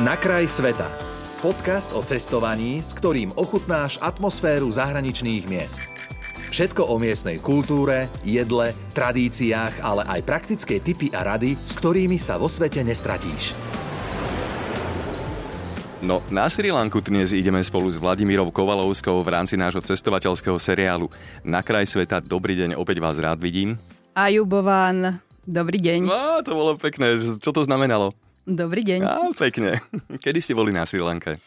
Na kraj sveta. Podcast o cestovaní, s ktorým ochutnáš atmosféru zahraničných miest. Všetko o miestnej kultúre, jedle, tradíciách, ale aj praktické tipy a rady, s ktorými sa vo svete nestratíš. No, na Sri Lanku dnes ideme spolu s Vladimírou Kovalovskou v rámci nášho cestovateľského seriálu Na kraj sveta. Dobrý deň, opäť vás rád vidím. Ajubován, dobrý deň. No, to bolo pekné. Čo to znamenalo? Dobrý deň. Á, pekne. Kedy ste boli na Sri Lanke?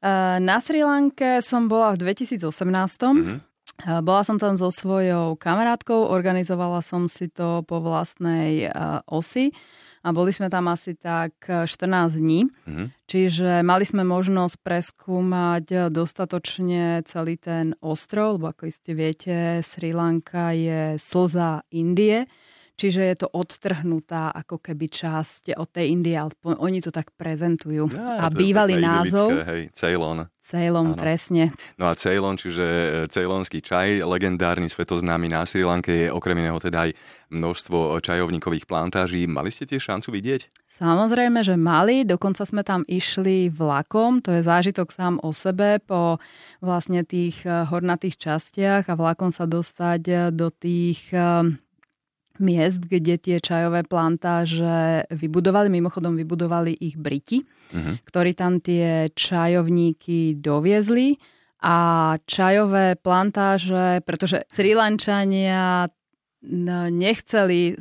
Uh, na Sri Lanke som bola v 2018. Mm-hmm. Uh, bola som tam so svojou kamarátkou, organizovala som si to po vlastnej uh, osi a boli sme tam asi tak 14 dní. Mm-hmm. Čiže mali sme možnosť preskúmať dostatočne celý ten ostrov, lebo ako iste viete, Sri Lanka je slza Indie. Čiže je to odtrhnutá ako keby časť od tej Indie, ale oni to tak prezentujú. Ja, a bývalý názov... Hej, Ceylon. Ceylon, ano. presne. No a Ceylon, čiže e, ceylonský čaj, legendárny, svetoznámy na Sri Lanke, je okrem iného teda aj množstvo čajovníkových plantáží. Mali ste tiež šancu vidieť? Samozrejme, že mali. Dokonca sme tam išli vlakom. To je zážitok sám o sebe po vlastne tých e, hornatých častiach a vlakom sa dostať e, do tých miest, kde tie čajové plantáže vybudovali. Mimochodom vybudovali ich Briti, uh-huh. ktorí tam tie čajovníky doviezli a čajové plantáže, pretože Sri Lančania nechceli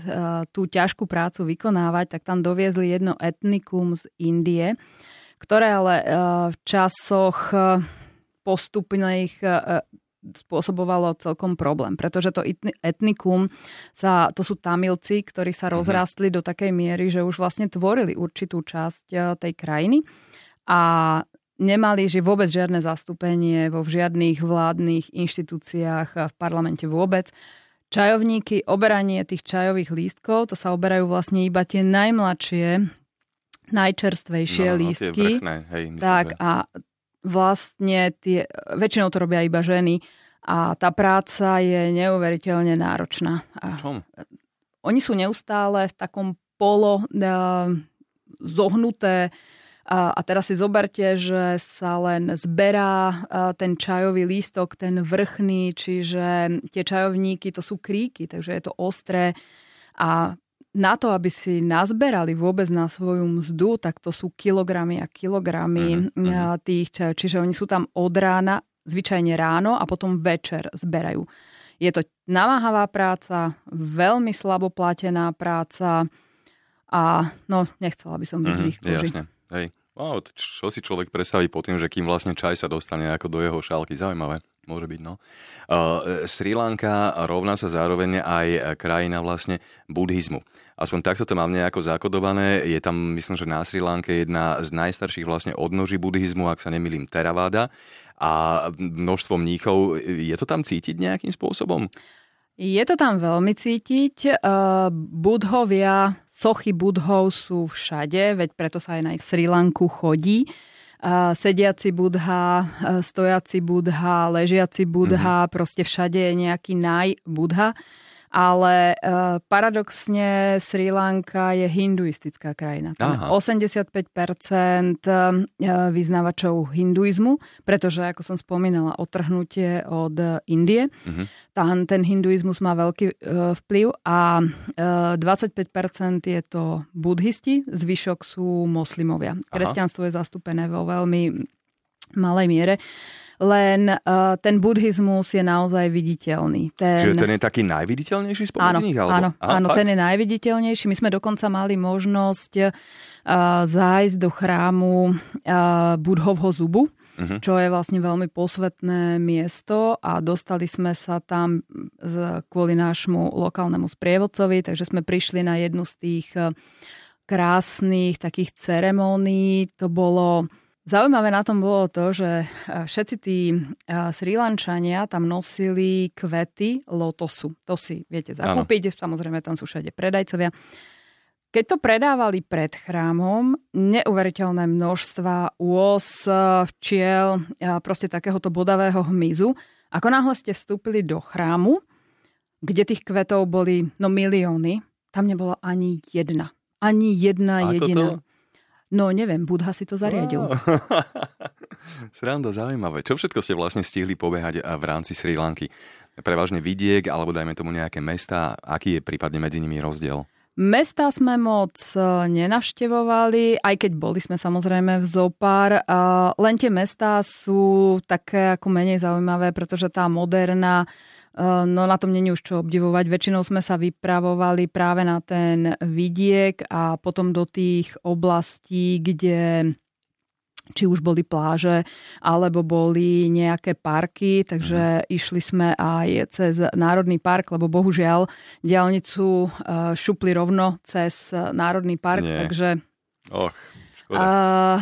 tú ťažkú prácu vykonávať, tak tam doviezli jedno etnikum z Indie, ktoré ale v časoch postupných spôsobovalo celkom problém, pretože to etnikum, sa, to sú Tamilci, ktorí sa mhm. rozrástli do takej miery, že už vlastne tvorili určitú časť e, tej krajiny a nemali že vôbec žiadne zastúpenie vo žiadnych vládnych inštitúciách v parlamente vôbec. Čajovníky, oberanie tých čajových lístkov, to sa oberajú vlastne iba tie najmladšie, najčerstvejšie no, no, lístky. Vrchné, hej, tak že... a vlastne tie, väčšinou to robia iba ženy a tá práca je neuveriteľne náročná. A Čom? Oni sú neustále v takom polo uh, zohnuté a, a teraz si zoberte, že sa len zberá uh, ten čajový lístok, ten vrchný, čiže tie čajovníky to sú kríky, takže je to ostré a na to, aby si nazberali vôbec na svoju mzdu, tak to sú kilogramy a kilogramy uh-huh. tých čajov. Čiže oni sú tam od rána, zvyčajne ráno a potom večer zberajú. Je to namáhavá práca, veľmi slabo platená práca a no, nechcela by som byť uh-huh, v ich koži. Jasne, hej. Wow, čo si človek predstaví po tým, že kým vlastne čaj sa dostane ako do jeho šálky. Zaujímavé. Môže byť, no. Uh, Sri Lanka rovná sa zároveň aj krajina vlastne buddhizmu. Aspoň takto to mám nejako zakodované. Je tam, myslím, že na Sri Lanke jedna z najstarších vlastne odnoží buddhizmu, ak sa nemýlim, Theravada. A množstvo mníchov. Je to tam cítiť nejakým spôsobom? Je to tam veľmi cítiť. Uh, budhovia, sochy budhov sú všade, veď preto sa aj na Sri Lanku chodí. Uh, sediaci budha, uh, stojaci budha, ležiaci budha, mm-hmm. proste všade je nejaký naj budha ale uh, paradoxne Sri Lanka je hinduistická krajina. Tam 85% vyznávačov hinduizmu, pretože, ako som spomínala, otrhnutie od Indie. Uh-huh. Tam ten hinduizmus má veľký uh, vplyv a uh, e, 25% je to buddhisti, zvyšok sú moslimovia. Kresťanstvo je zastúpené vo veľmi malej miere len uh, ten buddhizmus je naozaj viditeľný. Ten... Čiže ten je taký najviditeľnejší spomedzi áno, nich? Alebo... Áno, Aha, áno ten je najviditeľnejší. My sme dokonca mali možnosť uh, zájsť do chrámu uh, Budhovho zubu, uh-huh. čo je vlastne veľmi posvetné miesto a dostali sme sa tam kvôli nášmu lokálnemu sprievodcovi, takže sme prišli na jednu z tých krásnych takých ceremónií. To bolo Zaujímavé na tom bolo to, že všetci tí Sri Lančania tam nosili kvety lotosu. To si viete zakúpiť, ano. samozrejme tam sú všade predajcovia. Keď to predávali pred chrámom, neuveriteľné množstva úos, včiel, proste takéhoto bodavého hmyzu. Ako náhle ste vstúpili do chrámu, kde tých kvetov boli no milióny, tam nebola ani jedna. Ani jedna Ako jediná. To? No neviem, Budha si to zariadil. Wow. Sranda, zaujímavé. Čo všetko ste vlastne stihli pobehať v rámci Sri Lanky? Prevažne vidiek, alebo dajme tomu nejaké mesta. Aký je prípadne medzi nimi rozdiel? Mesta sme moc e, nenavštevovali, aj keď boli sme samozrejme v Zopár. Len tie mesta sú také ako menej zaujímavé, pretože tá moderná no na tom není už čo obdivovať. Väčšinou sme sa vypravovali práve na ten vidiek a potom do tých oblastí, kde či už boli pláže, alebo boli nejaké parky, takže mm. išli sme aj cez Národný park, lebo bohužiaľ diálnicu eh, šupli rovno cez Národný park, Nie. takže... Och, škoda. Uh,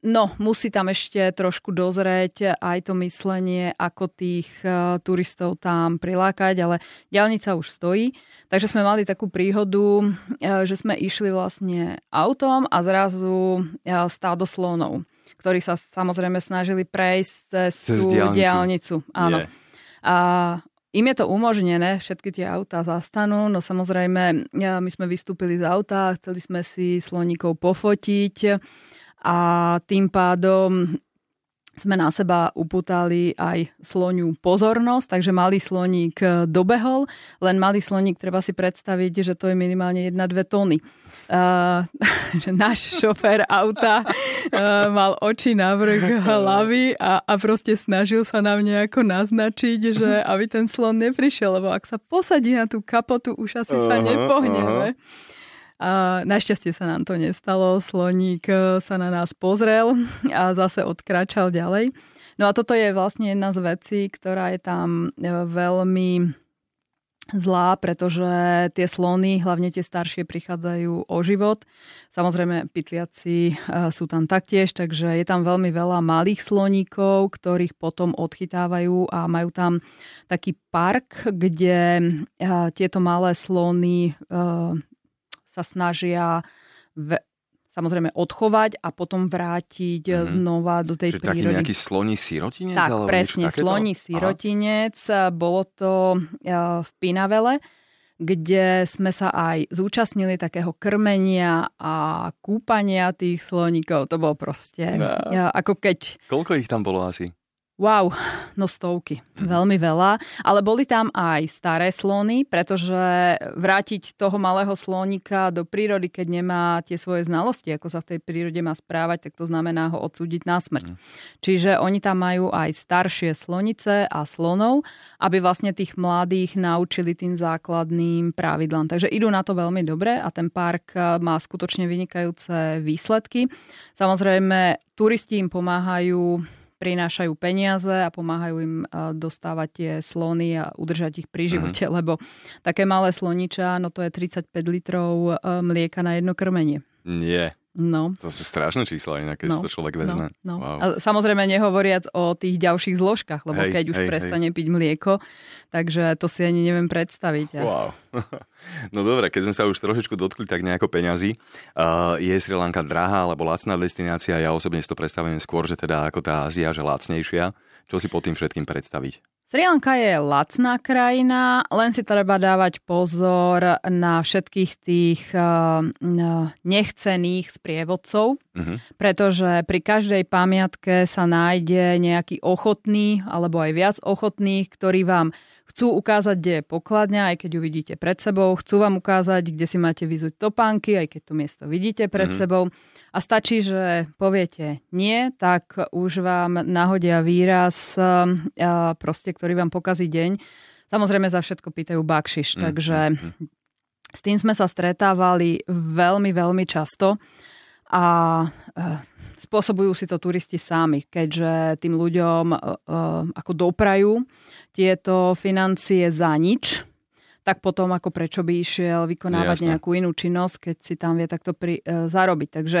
No, musí tam ešte trošku dozrieť aj to myslenie, ako tých uh, turistov tam prilákať, ale diálnica už stojí. Takže sme mali takú príhodu, uh, že sme išli vlastne autom a zrazu uh, stádo slonov, ktorí sa samozrejme snažili prejsť cez, cez tú diálnicu. diálnicu. Áno. Yeah. A im je to umožnené, všetky tie autá zastanú, no samozrejme my sme vystúpili z auta, chceli sme si sloníkov pofotiť, a tým pádom sme na seba upútali aj sloniu pozornosť, takže malý sloník dobehol, len malý sloník treba si predstaviť, že to je minimálne 1-2 tóny. Uh, že náš šofér auta uh, mal oči na vrch hlavy a, a proste snažil sa nám nejako naznačiť, že aby ten slon neprišiel, lebo ak sa posadí na tú kapotu, už asi sa nepohne. Uh-huh. A našťastie sa nám to nestalo. Sloník e, sa na nás pozrel a zase odkračal ďalej. No a toto je vlastne jedna z vecí, ktorá je tam e, veľmi zlá, pretože tie slony, hlavne tie staršie, prichádzajú o život. Samozrejme, pytliaci e, sú tam taktiež, takže je tam veľmi veľa malých sloníkov, ktorých potom odchytávajú a majú tam taký park, kde tieto malé slony sa snažia v, samozrejme odchovať a potom vrátiť mm-hmm. znova do tej Čiže prírody. taký nejaký sloní sirotinec? Tak, presne, sloní sirotinec. Aha. Bolo to e, v Pinavele, kde sme sa aj zúčastnili takého krmenia a kúpania tých sloníkov. To bolo proste no. ako keď... Koľko ich tam bolo asi? Wow, no stovky. Mm. Veľmi veľa. Ale boli tam aj staré slony, pretože vrátiť toho malého slónika do prírody, keď nemá tie svoje znalosti, ako sa v tej prírode má správať, tak to znamená ho odsúdiť na smrť. Mm. Čiže oni tam majú aj staršie slonice a slonov, aby vlastne tých mladých naučili tým základným pravidlám. Takže idú na to veľmi dobre a ten park má skutočne vynikajúce výsledky. Samozrejme, turisti im pomáhajú prinášajú peniaze a pomáhajú im dostávať tie slony a udržať ich pri mhm. živote, mm. lebo také malé sloniča, no to je 35 litrov mlieka na jedno krmenie. Nie. No. To sú strašné čísla, inak keď no. si to človek vezme. No. No. Wow. A samozrejme nehovoriac o tých ďalších zložkách, lebo hej, keď už hej, prestane hej. piť mlieko, takže to si ani neviem predstaviť. Wow. No dobre, keď sme sa už trošičku dotkli tak nejako peňazí, uh, je Sri Lanka drahá alebo lacná destinácia? Ja osobne si to predstavujem skôr, že teda ako tá Ázia, že lacnejšia. Čo si pod tým všetkým predstaviť? Sri Lanka je lacná krajina, len si treba dávať pozor na všetkých tých uh, nechcených sprievodcov, uh-huh. pretože pri každej pamiatke sa nájde nejaký ochotný alebo aj viac ochotných, ktorí vám chcú ukázať, kde je pokladňa, aj keď ju vidíte pred sebou, chcú vám ukázať, kde si máte vyzuť topánky, aj keď to miesto vidíte pred uh-huh. sebou a stačí, že poviete nie, tak už vám nahodia výraz, proste, ktorý vám pokazí deň. Samozrejme za všetko pýtajú bakšiš, mm, takže mm, mm. s tým sme sa stretávali veľmi, veľmi často a spôsobujú si to turisti sami, keďže tým ľuďom ako doprajú tieto financie za nič, tak potom ako prečo by išiel vykonávať Jasne. nejakú inú činnosť, keď si tam vie takto pri, e, zarobiť. Takže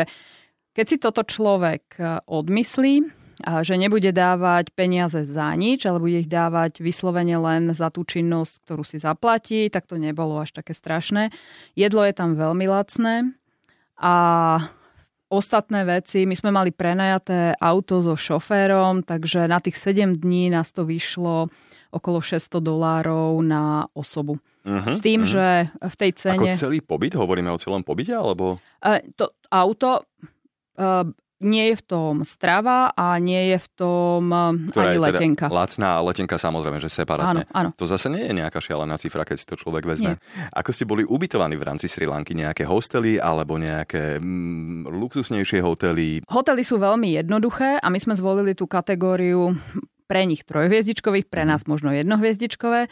keď si toto človek e, odmyslí, a že nebude dávať peniaze za nič, ale bude ich dávať vyslovene len za tú činnosť, ktorú si zaplatí, tak to nebolo až také strašné. Jedlo je tam veľmi lacné a ostatné veci, my sme mali prenajaté auto so šoférom, takže na tých 7 dní nás to vyšlo okolo 600 dolárov na osobu. Uh-huh, S tým, uh-huh. že v tej cene... Ako celý pobyt? Hovoríme o celom pobyte, alebo... Uh, to auto nie je v tom strava a nie je v tom Ktorá ani je teda letenka. lacná letenka samozrejme, že separátne. Áno, áno. To zase nie je nejaká šialená cifra, keď si to človek vezme. Nie. Ako ste boli ubytovaní v rámci Sri Lanky? Nejaké hostely alebo nejaké mm, luxusnejšie hotely? Hotely sú veľmi jednoduché a my sme zvolili tú kategóriu pre nich trojhviezdičkových, pre nás možno jednohviezdičkové.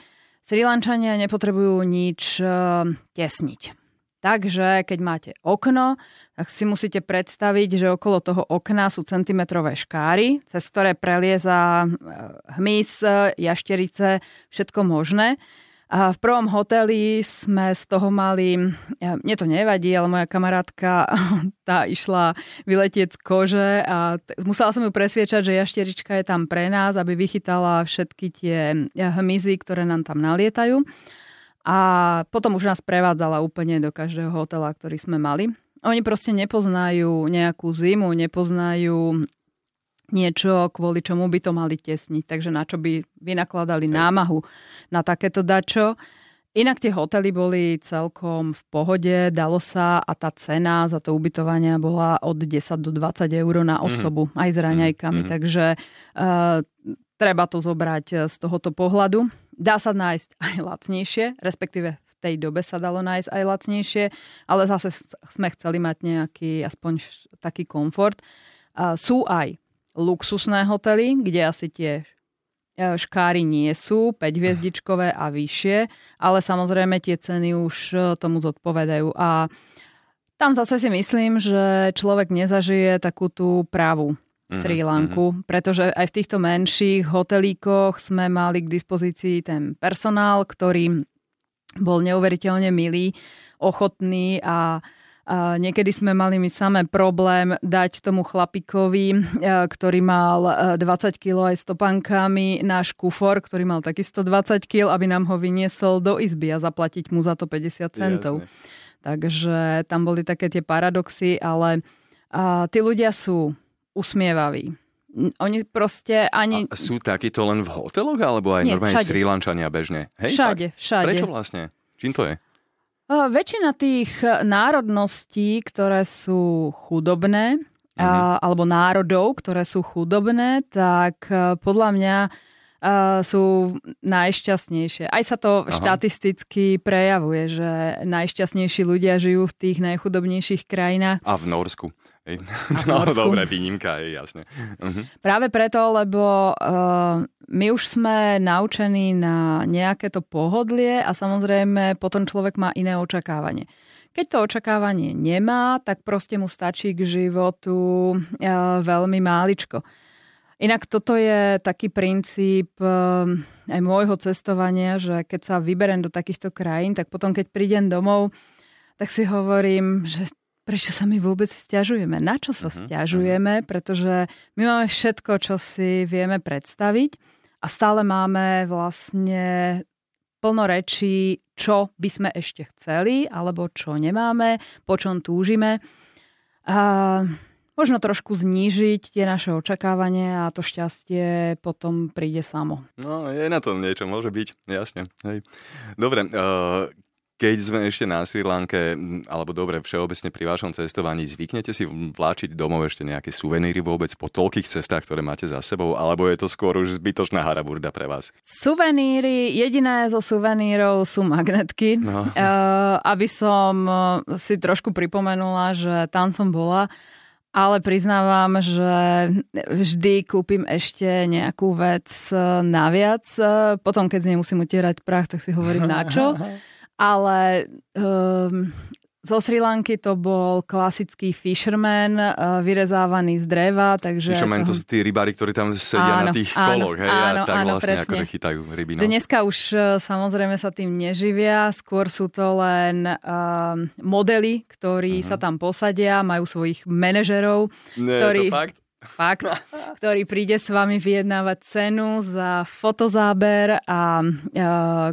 Sri Lančania nepotrebujú nič uh, tesniť. Takže keď máte okno, tak si musíte predstaviť, že okolo toho okna sú centimetrové škáry, cez ktoré prelieza e, hmyz, jašterice, všetko možné. A v prvom hoteli sme z toho mali, mne to nevadí, ale moja kamarátka, tá išla vyletieť z kože a t- musela som ju presviečať, že jašterička je tam pre nás, aby vychytala všetky tie hmyzy, ktoré nám tam nalietajú. A potom už nás prevádzala úplne do každého hotela, ktorý sme mali. Oni proste nepoznajú nejakú zimu, nepoznajú niečo, kvôli čomu by to mali tesniť. Takže na čo by vynakladali námahu na takéto dačo. Inak tie hotely boli celkom v pohode, dalo sa a tá cena za to ubytovanie bola od 10 do 20 eur na mhm. osobu, mm-hmm. aj s raňajkami. Mm-hmm. Takže uh, treba to zobrať z tohoto pohľadu. Dá sa nájsť aj lacnejšie, respektíve v tej dobe sa dalo nájsť aj lacnejšie, ale zase sme chceli mať nejaký aspoň taký komfort. Sú aj luxusné hotely, kde asi tie e, škáry nie sú, 5 hviezdičkové a vyššie, ale samozrejme tie ceny už e, tomu zodpovedajú. A tam zase si myslím, že človek nezažije takú tú Mhm, Sri Lanku, mm-hmm. pretože aj v týchto menších hotelíkoch sme mali k dispozícii ten personál, ktorý bol neuveriteľne milý, ochotný a a niekedy sme mali my samé problém dať tomu chlapikovi, e, ktorý mal 20 e, kg aj s topankami, náš kufor, ktorý mal takisto 20 kg, aby nám ho vyniesol do izby a zaplatiť mu za to 50 centov. Jasne. Takže tam boli také tie paradoxy, ale a, tí ľudia sú usmievaví. Oni proste ani... A sú takíto len v hoteloch, alebo aj Nie, normálne Sri Lančania bežne? Hej, všade, tak? všade. Prečo vlastne? Čím to je? Väčšina tých národností, ktoré sú chudobné, mhm. a, alebo národov, ktoré sú chudobné, tak podľa mňa uh, sú najšťastnejšie. Aj sa to Aha. štatisticky prejavuje, že najšťastnejší ľudia žijú v tých najchudobnejších krajinách. A v Norsku. Hej. No, dobré, výnimka, je jasne. Uh-huh. Práve preto, lebo uh, my už sme naučení na nejaké to pohodlie a samozrejme potom človek má iné očakávanie. Keď to očakávanie nemá, tak proste mu stačí k životu uh, veľmi máličko. Inak toto je taký princíp um, aj môjho cestovania, že keď sa vyberem do takýchto krajín, tak potom keď prídem domov, tak si hovorím, že prečo sa my vôbec stiažujeme, na čo sa uh-huh, stiažujeme, pretože my máme všetko, čo si vieme predstaviť a stále máme vlastne plno rečí, čo by sme ešte chceli, alebo čo nemáme, po čom túžime. A možno trošku znížiť tie naše očakávania a to šťastie potom príde samo. No, je na tom niečo, môže byť, jasne. Hej. Dobre, uh, keď sme ešte na Sri Lanke, alebo dobre, všeobecne pri vašom cestovaní, zvyknete si vláčiť domov ešte nejaké suveníry vôbec po toľkých cestách, ktoré máte za sebou, alebo je to skôr už zbytočná haraburda pre vás? Suveníry, jediné zo suvenírov sú magnetky. No. Uh, aby som si trošku pripomenula, že tam som bola, ale priznávam, že vždy kúpim ešte nejakú vec naviac. Potom, keď z nej musím utierať prach, tak si hovorím na čo. Ale um, zo Sri Lanky to bol klasický fisherman, uh, vyrezávaný z dreva, takže... Fisherman toho... to sú tí rybári, ktorí tam sedia áno, na tých áno, koloch, hej, áno, a tak áno, vlastne presne. ako chytajú ryby. No. Dneska už uh, samozrejme sa tým neživia, skôr sú to len uh, modely, ktorí uh-huh. sa tam posadia, majú svojich manažerov, Nie, ktorí... to fakt? Fakt, ktorý príde s vami vyjednávať cenu za fotozáber a, a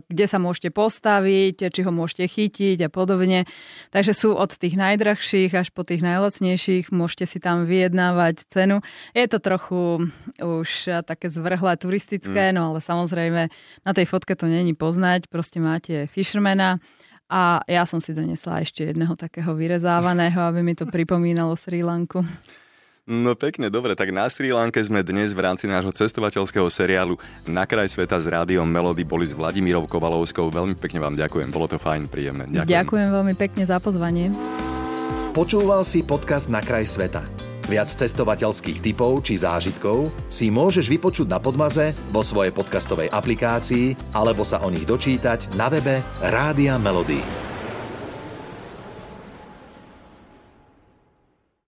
kde sa môžete postaviť, či ho môžete chytiť a podobne. Takže sú od tých najdrahších až po tých najlacnejších, môžete si tam vyjednávať cenu. Je to trochu už také zvrhlé turistické, mm. no ale samozrejme na tej fotke to není poznať, proste máte fishermana, a ja som si donesla ešte jedného takého vyrezávaného, aby mi to pripomínalo Sri Lanku. No pekne, dobre, tak na Sri Lanke sme dnes v rámci nášho cestovateľského seriálu Na kraj sveta s rádiom Melody boli s Vladimírou Kovalovskou. Veľmi pekne vám ďakujem, bolo to fajn, príjemné. Ďakujem. ďakujem veľmi pekne za pozvanie. Počúval si podcast Na kraj sveta. Viac cestovateľských typov či zážitkov si môžeš vypočuť na Podmaze vo svojej podcastovej aplikácii alebo sa o nich dočítať na webe Rádia Melody.